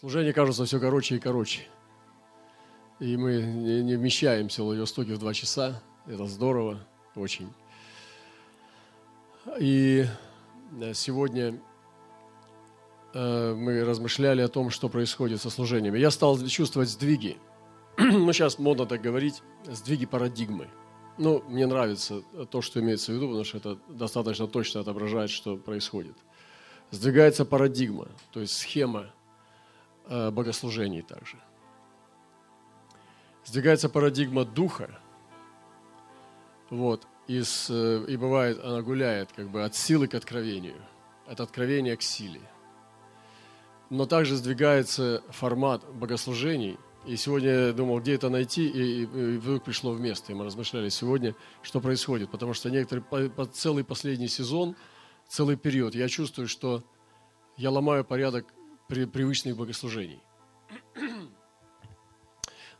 Служение кажется все короче и короче. И мы не вмещаемся в Владивостоке в два часа. Это здорово, очень. И э, сегодня э, мы размышляли о том, что происходит со служениями. Я стал чувствовать сдвиги. ну, сейчас модно так говорить, сдвиги парадигмы. Ну, мне нравится то, что имеется в виду, потому что это достаточно точно отображает, что происходит. Сдвигается парадигма, то есть схема богослужений также. Сдвигается парадигма духа, вот, и, с, э, и бывает, она гуляет как бы от силы к откровению, от откровения к силе. Но также сдвигается формат богослужений. И сегодня я думал, где это найти, и, и, и вдруг пришло в место. И мы размышляли сегодня, что происходит. Потому что некоторые, по, по целый последний сезон, целый период, я чувствую, что я ломаю порядок при, привычных богослужений.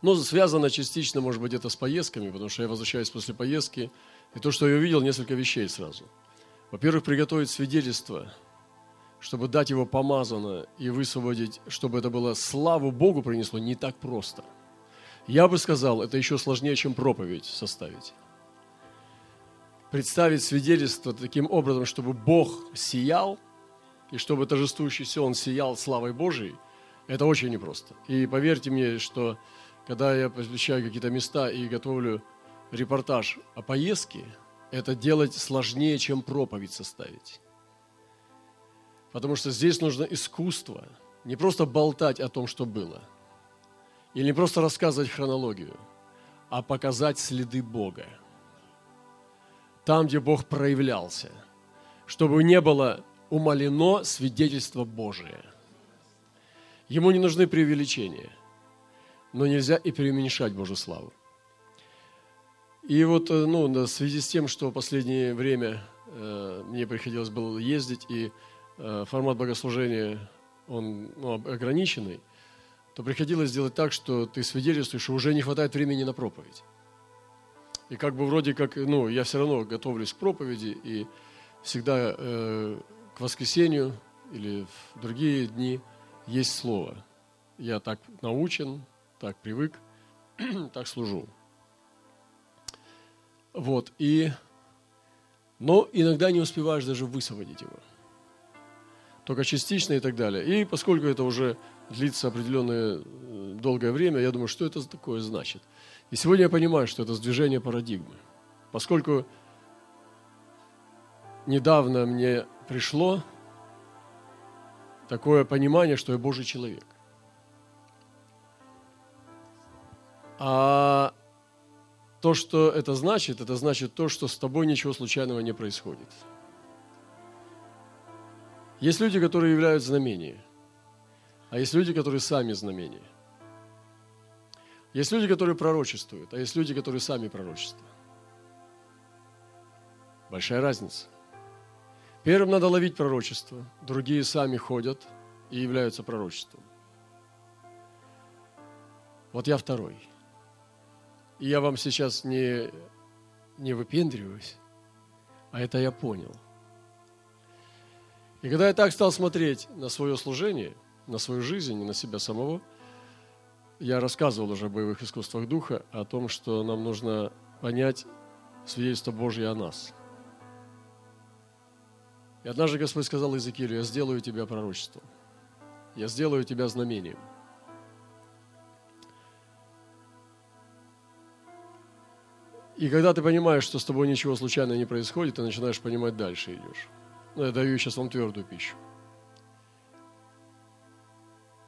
Но связано частично, может быть, это с поездками, потому что я возвращаюсь после поездки, и то, что я увидел, несколько вещей сразу. Во-первых, приготовить свидетельство, чтобы дать его помазано и высвободить, чтобы это было славу Богу принесло, не так просто. Я бы сказал, это еще сложнее, чем проповедь составить. Представить свидетельство таким образом, чтобы Бог сиял – и чтобы торжествующий он сиял славой Божией, это очень непросто. И поверьте мне, что когда я посвящаю какие-то места и готовлю репортаж о поездке, это делать сложнее, чем проповедь составить. Потому что здесь нужно искусство, не просто болтать о том, что было, или не просто рассказывать хронологию, а показать следы Бога. Там, где Бог проявлялся, чтобы не было умолено свидетельство Божие. Ему не нужны преувеличения, но нельзя и преуменьшать Божью славу. И вот э, ну, в связи с тем, что в последнее время э, мне приходилось было ездить, и э, формат богослужения, он ну, ограниченный, то приходилось сделать так, что ты свидетельствуешь, что уже не хватает времени на проповедь. И как бы вроде как, ну, я все равно готовлюсь к проповеди, и всегда э, к воскресенью или в другие дни есть слово. Я так научен, так привык, так служу. Вот, и... Но иногда не успеваешь даже высвободить его. Только частично и так далее. И поскольку это уже длится определенное э, долгое время, я думаю, что это такое значит. И сегодня я понимаю, что это сдвижение парадигмы. Поскольку недавно мне пришло такое понимание, что я Божий человек. А то, что это значит, это значит то, что с тобой ничего случайного не происходит. Есть люди, которые являют знамения, а есть люди, которые сами знамения. Есть люди, которые пророчествуют, а есть люди, которые сами пророчествуют. Большая разница – Первым надо ловить пророчество, другие сами ходят и являются пророчеством. Вот я второй. И я вам сейчас не, не выпендриваюсь, а это я понял. И когда я так стал смотреть на свое служение, на свою жизнь и на себя самого, я рассказывал уже о боевых искусствах духа, о том, что нам нужно понять свидетельство Божье о нас – и однажды Господь сказал Иезекиилю, я сделаю тебя пророчеством. Я сделаю тебя знамением. И когда ты понимаешь, что с тобой ничего случайно не происходит, ты начинаешь понимать дальше идешь. Ну, я даю сейчас вам твердую пищу.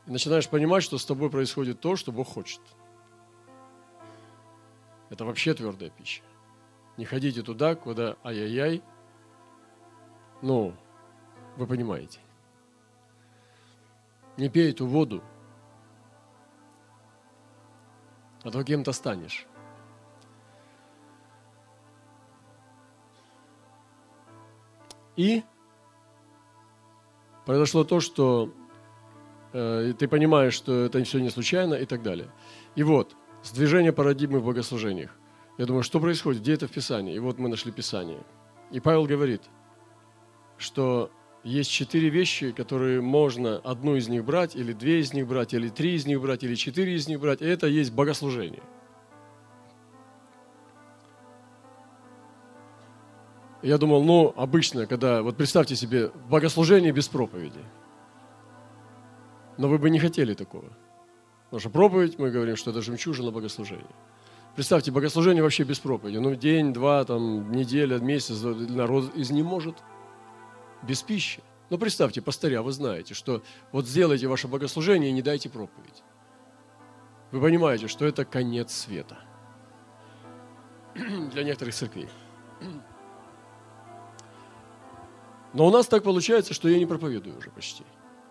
И начинаешь понимать, что с тобой происходит то, что Бог хочет. Это вообще твердая пища. Не ходите туда, куда ай-яй-яй, ну, вы понимаете. Не пей эту воду, а то кем-то станешь. И произошло то, что э, ты понимаешь, что это все не случайно и так далее. И вот, сдвижение парадигмы в богослужениях. Я думаю, что происходит, где это в Писании? И вот мы нашли Писание. И Павел говорит – что есть четыре вещи, которые можно одну из них брать, или две из них брать, или три из них брать, или четыре из них брать. И это есть богослужение. Я думал, ну, обычно, когда, вот представьте себе, богослужение без проповеди. Но вы бы не хотели такого. Потому что проповедь, мы говорим, что это жемчужина богослужения. Представьте, богослужение вообще без проповеди. Ну, день, два, там, неделя, месяц, народ изнеможет без пищи. Но представьте, пастыря, вы знаете, что вот сделайте ваше богослужение и не дайте проповедь. Вы понимаете, что это конец света для некоторых церквей. Но у нас так получается, что я не проповедую уже почти.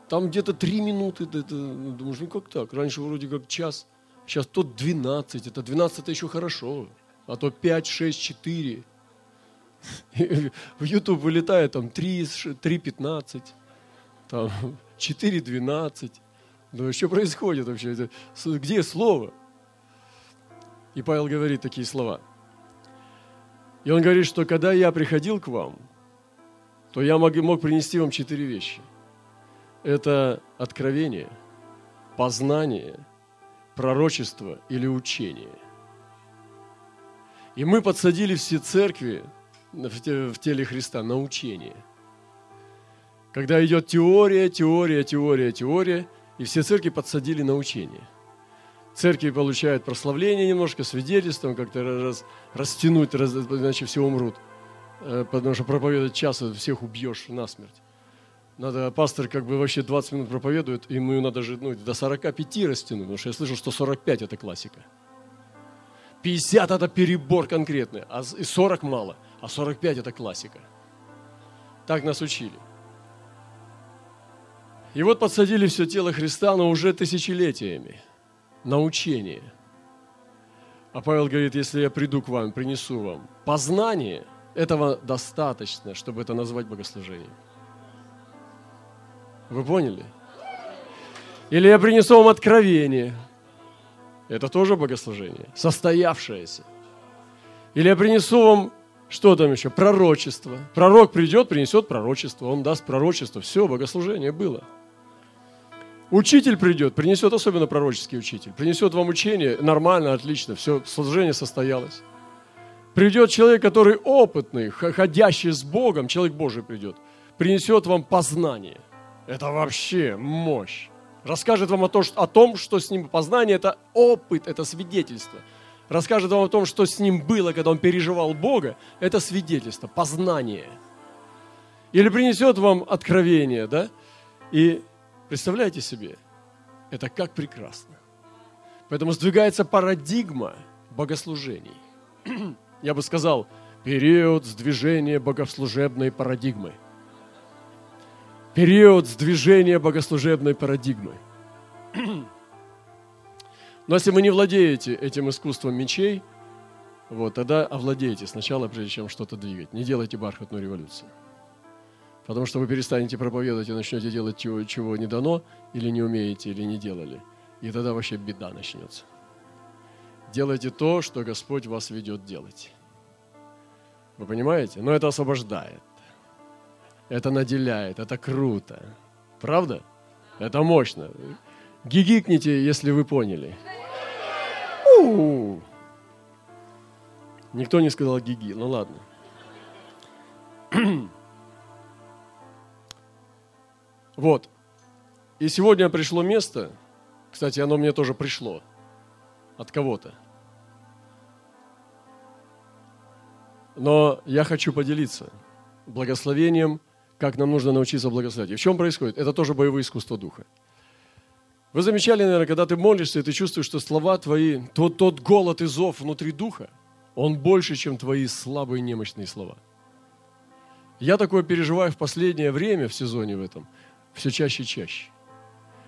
Там где-то три минуты, ну, думаешь, ну как так? Раньше вроде как час, сейчас то 12, это 12 это еще хорошо, а то 5, 6, 4. В YouTube вылетает там 3, 3 15, там 4, 12. Ну что происходит вообще? Где слово? И Павел говорит такие слова. И он говорит, что когда я приходил к вам – то я мог, мог принести вам четыре вещи. Это откровение, познание, пророчество или учение. И мы подсадили все церкви в теле Христа на учение. Когда идет теория, теория, теория, теория, и все церкви подсадили на учение. Церкви получают прославление немножко, свидетельством, как-то раз, растянуть, раз, иначе все умрут – Э, потому что проповедовать час всех убьешь насмерть. Надо, пастор как бы вообще 20 минут проповедует, и ему надо же ну, до 45 растянуть, потому что я слышал, что 45 это классика. 50 это перебор конкретный, а и 40 мало, а 45 это классика. Так нас учили. И вот подсадили все тело Христа, но уже тысячелетиями на учение. А Павел говорит, если я приду к вам, принесу вам познание – этого достаточно, чтобы это назвать богослужением. Вы поняли? Или я принесу вам откровение. Это тоже богослужение, состоявшееся. Или я принесу вам, что там еще, пророчество. Пророк придет, принесет пророчество, он даст пророчество. Все, богослужение было. Учитель придет, принесет, особенно пророческий учитель, принесет вам учение, нормально, отлично, все, служение состоялось. Придет человек, который опытный, ходящий с Богом, человек Божий придет, принесет вам познание. Это вообще мощь. Расскажет вам о, том, о том, что с ним познание – это опыт, это свидетельство. Расскажет вам о том, что с ним было, когда он переживал Бога, это свидетельство, познание. Или принесет вам откровение, да? И представляете себе, это как прекрасно. Поэтому сдвигается парадигма богослужений я бы сказал, период сдвижения богослужебной парадигмы. Период сдвижения богослужебной парадигмы. Но если вы не владеете этим искусством мечей, вот, тогда овладейте сначала, прежде чем что-то двигать. Не делайте бархатную революцию. Потому что вы перестанете проповедовать и начнете делать чего, чего не дано, или не умеете, или не делали. И тогда вообще беда начнется. Делайте то, что Господь вас ведет делать. Вы понимаете? Но это освобождает. Это наделяет, это круто. Правда? Это мощно. Гигикните, если вы поняли. У-у-у. Никто не сказал гиги, ну ладно. Вот. И сегодня пришло место, кстати, оно мне тоже пришло от кого-то. Но я хочу поделиться благословением, как нам нужно научиться благословлять. И в чем происходит? Это тоже боевое искусство духа. Вы замечали, наверное, когда ты молишься, и ты чувствуешь, что слова твои, тот, тот голод и зов внутри духа, он больше, чем твои слабые немощные слова. Я такое переживаю в последнее время в сезоне в этом, все чаще и чаще.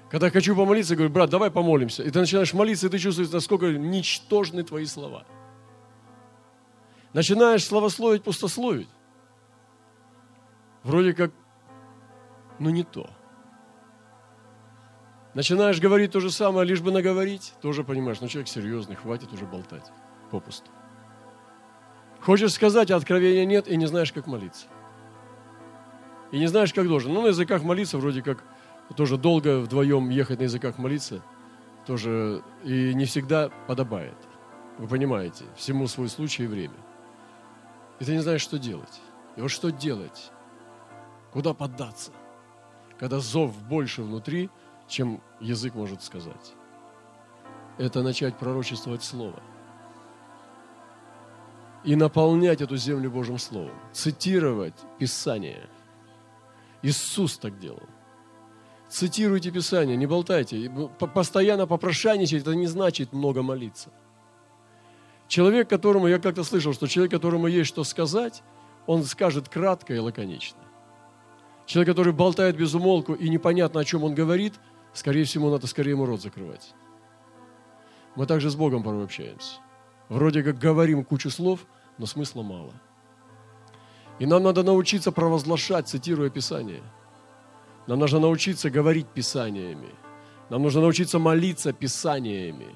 Когда хочу помолиться, говорю, брат, давай помолимся. И ты начинаешь молиться, и ты чувствуешь, насколько ничтожны твои слова. Начинаешь славословить, пустословить. Вроде как, ну не то. Начинаешь говорить то же самое, лишь бы наговорить, тоже понимаешь, ну человек серьезный, хватит уже болтать попусту. Хочешь сказать, а откровения нет, и не знаешь, как молиться. и не знаешь, как должен. Ну, на языках молиться вроде как тоже долго вдвоем ехать на языках молиться, тоже и не всегда подобает. Вы понимаете, всему свой случай и время. И ты не знаешь, что делать. И вот что делать? Куда поддаться? Когда зов больше внутри, чем язык может сказать. Это начать пророчествовать Слово. И наполнять эту землю Божьим Словом. Цитировать Писание. Иисус так делал. Цитируйте Писание, не болтайте. Постоянно попрошайничать, это не значит много молиться. Человек, которому, я как-то слышал, что человек, которому есть что сказать, он скажет кратко и лаконично. Человек, который болтает без умолку и непонятно, о чем он говорит, скорее всего, надо скорее ему рот закрывать. Мы также с Богом порой общаемся. Вроде как говорим кучу слов, но смысла мало. И нам надо научиться провозглашать, цитируя Писание. Нам нужно научиться говорить Писаниями. Нам нужно научиться молиться Писаниями.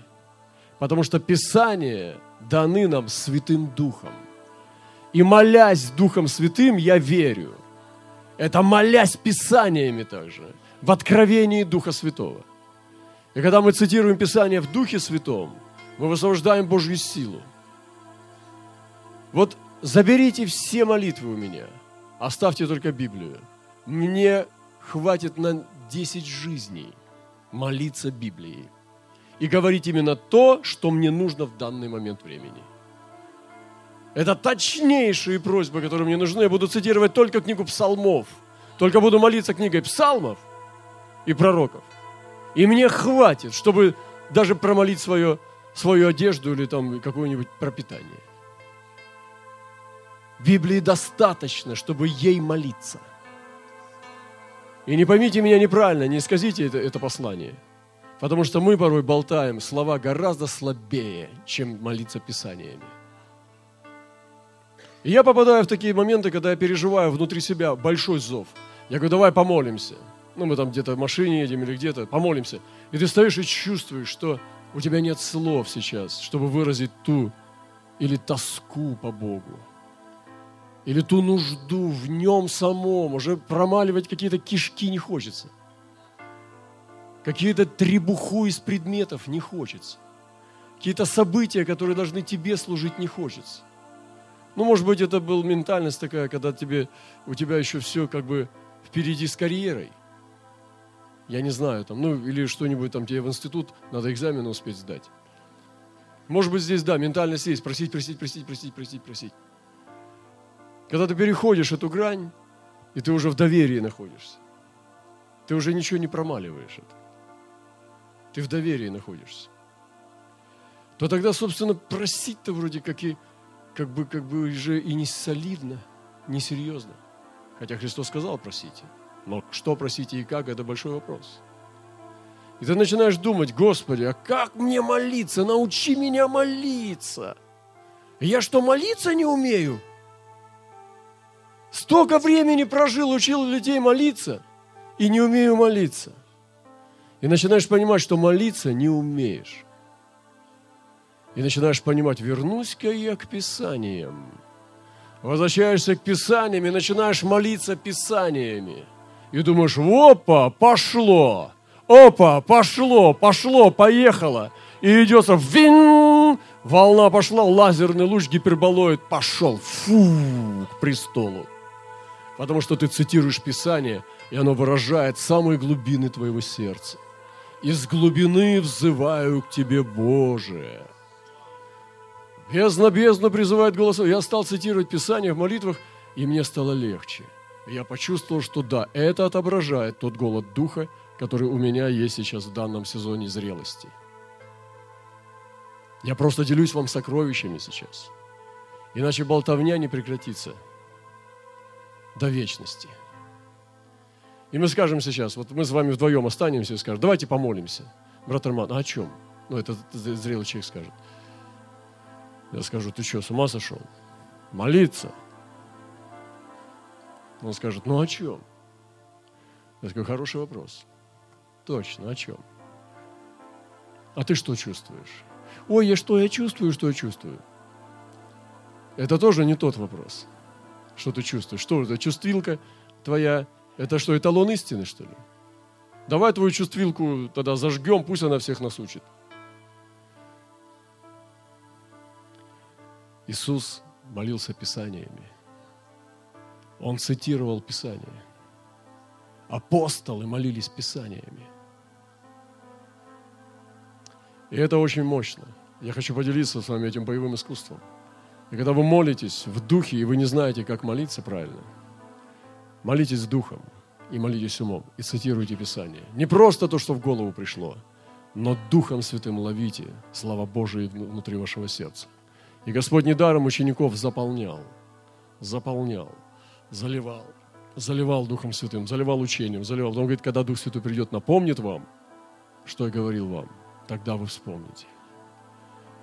Потому что Писания даны нам Святым Духом. И молясь Духом Святым, я верю. Это молясь Писаниями также, в откровении Духа Святого. И когда мы цитируем Писание в Духе Святом, мы высвобождаем Божью силу. Вот заберите все молитвы у меня, оставьте только Библию. Мне хватит на 10 жизней молиться Библией и говорить именно то, что мне нужно в данный момент времени. Это точнейшие просьбы, которые мне нужны. Я буду цитировать только книгу псалмов. Только буду молиться книгой псалмов и пророков. И мне хватит, чтобы даже промолить свое, свою одежду или там какое-нибудь пропитание. Библии достаточно, чтобы ей молиться. И не поймите меня неправильно, не сказите это, это послание – Потому что мы порой болтаем слова гораздо слабее, чем молиться Писаниями. И я попадаю в такие моменты, когда я переживаю внутри себя большой зов. Я говорю, давай помолимся. Ну, мы там где-то в машине едем или где-то, помолимся. И ты стоишь и чувствуешь, что у тебя нет слов сейчас, чтобы выразить ту или тоску по Богу, или ту нужду в нем самом. Уже промаливать какие-то кишки не хочется какие-то требуху из предметов не хочется. Какие-то события, которые должны тебе служить, не хочется. Ну, может быть, это была ментальность такая, когда тебе, у тебя еще все как бы впереди с карьерой. Я не знаю, там, ну, или что-нибудь там тебе в институт надо экзамены успеть сдать. Может быть, здесь, да, ментальность есть. Просить, просить, просить, просить, просить, просить. Когда ты переходишь эту грань, и ты уже в доверии находишься, ты уже ничего не промаливаешь это ты в доверии находишься, то тогда, собственно, просить-то вроде как и как бы, как бы уже и не солидно, не серьезно. Хотя Христос сказал просите. Но что просите и как, это большой вопрос. И ты начинаешь думать, Господи, а как мне молиться? Научи меня молиться. Я что, молиться не умею? Столько времени прожил, учил людей молиться, и не умею молиться – и начинаешь понимать, что молиться не умеешь. И начинаешь понимать, вернусь-ка я к Писаниям. Возвращаешься к Писаниям и начинаешь молиться Писаниями. И думаешь, опа, пошло, опа, пошло, пошло, поехало. И идет вин, волна пошла, лазерный луч гиперболоид пошел, фу, к престолу. Потому что ты цитируешь Писание, и оно выражает самые глубины твоего сердца из глубины взываю к Тебе, Боже. Бездна, бездна призывает голосом. Я стал цитировать Писание в молитвах, и мне стало легче. Я почувствовал, что да, это отображает тот голод духа, который у меня есть сейчас в данном сезоне зрелости. Я просто делюсь вам сокровищами сейчас. Иначе болтовня не прекратится до вечности. И мы скажем сейчас, вот мы с вами вдвоем останемся и скажем, давайте помолимся. Брат Роман, а о чем? Ну, это зрелый человек скажет. Я скажу, ты что, с ума сошел? Молиться. Он скажет, ну о чем? Я скажу, хороший вопрос. Точно, о чем? А ты что чувствуешь? Ой, я что, я чувствую, что я чувствую? Это тоже не тот вопрос. Что ты чувствуешь? Что это, чувствилка? твоя, это что, эталон истины, что ли? Давай твою чувствилку тогда зажгем, пусть она всех нас учит. Иисус молился Писаниями. Он цитировал Писание. Апостолы молились Писаниями. И это очень мощно. Я хочу поделиться с вами этим боевым искусством. И когда вы молитесь в духе, и вы не знаете, как молиться правильно, молитесь духом и молитесь умом, и цитируйте Писание. Не просто то, что в голову пришло, но Духом Святым ловите слава Божия внутри вашего сердца. И Господь недаром учеников заполнял, заполнял, заливал, заливал Духом Святым, заливал учением, заливал. Он говорит, когда Дух Святой придет, напомнит вам, что я говорил вам, тогда вы вспомните.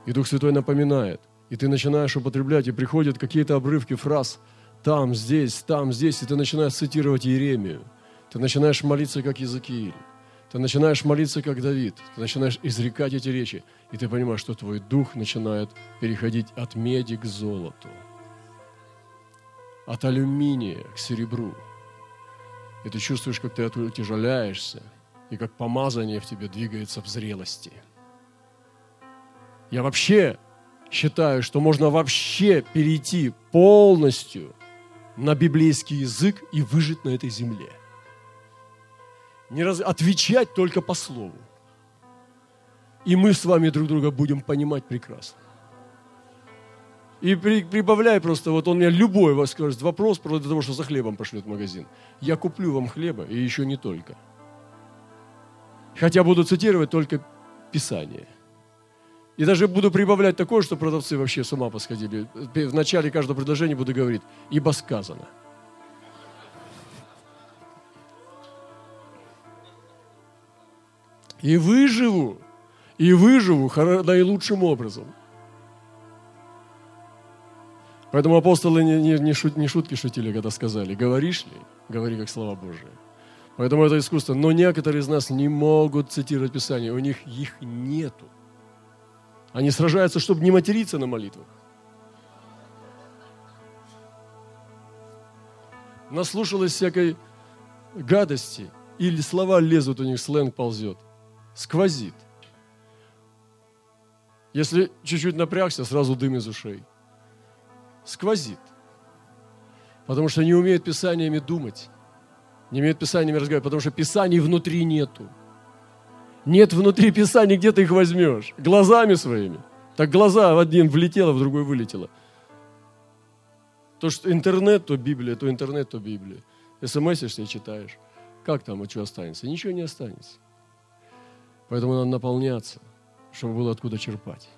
И Дух Святой напоминает, и ты начинаешь употреблять, и приходят какие-то обрывки фраз там, здесь, там, здесь, и ты начинаешь цитировать Иеремию. Ты начинаешь молиться, как Иезекииль. Ты начинаешь молиться, как Давид. Ты начинаешь изрекать эти речи. И ты понимаешь, что твой дух начинает переходить от меди к золоту. От алюминия к серебру. И ты чувствуешь, как ты утяжеляешься, и как помазание в тебе двигается в зрелости – я вообще считаю, что можно вообще перейти полностью на библейский язык и выжить на этой земле. Не раз... Отвечать только по слову. И мы с вами друг друга будем понимать прекрасно. И при, прибавляй просто, вот он мне любой вас скажет вопрос про того, что за хлебом пошлет в магазин. Я куплю вам хлеба, и еще не только. Хотя буду цитировать только Писание. И даже буду прибавлять такое, что продавцы вообще с ума посходили. В начале каждого предложения буду говорить, ибо сказано. И выживу, и выживу наилучшим образом. Поэтому апостолы не, не, не, шут, не шутки шутили, когда сказали, говоришь ли, говори как слова Божие. Поэтому это искусство. Но некоторые из нас не могут цитировать Писание, у них их нету. Они сражаются, чтобы не материться на молитвах. Наслушалась всякой гадости, или слова лезут у них, сленг ползет, сквозит. Если чуть-чуть напрягся, сразу дым из ушей. Сквозит. Потому что не умеют писаниями думать. Не умеют писаниями разговаривать, потому что писаний внутри нету. Нет внутри Писания, где ты их возьмешь? Глазами своими. Так глаза в один влетело, в другой вылетело. То, что интернет, то Библия, то интернет, то Библия. СМСишься и читаешь. Как там, и что останется? Ничего не останется. Поэтому надо наполняться, чтобы было откуда черпать.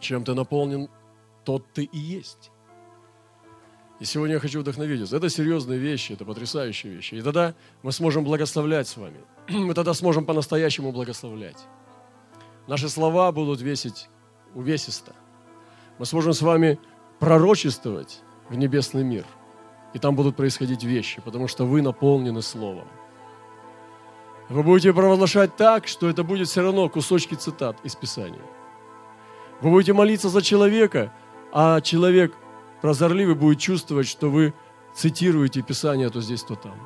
Чем ты наполнен, тот ты и есть. И сегодня я хочу вдохновить вас. Это серьезные вещи, это потрясающие вещи. И тогда мы сможем благословлять с вами. Мы тогда сможем по-настоящему благословлять. Наши слова будут весить увесисто. Мы сможем с вами пророчествовать в небесный мир. И там будут происходить вещи, потому что вы наполнены Словом. Вы будете провозглашать так, что это будет все равно кусочки цитат из Писания. Вы будете молиться за человека, а человек – прозорливый будет чувствовать, что вы цитируете Писание то здесь, то там.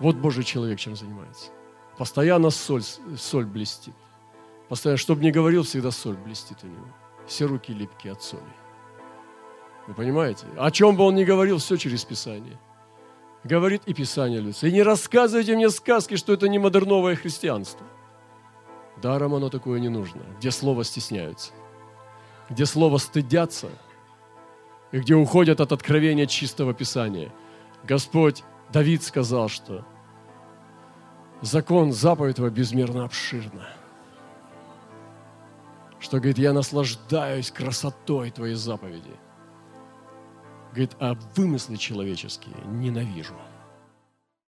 Вот Божий человек чем занимается. Постоянно соль, соль блестит. Постоянно, чтобы не говорил, всегда соль блестит у него. Все руки липкие от соли. Вы понимаете? О чем бы он ни говорил, все через Писание. Говорит и Писание лица. И не рассказывайте мне сказки, что это не модерновое христианство. Даром оно такое не нужно. Где слово стесняются. Где слово стыдятся – и где уходят от откровения чистого Писания. Господь, Давид сказал, что закон, заповедь его безмерно обширна. Что, говорит, я наслаждаюсь красотой твоей заповеди. Говорит, а вымыслы человеческие ненавижу.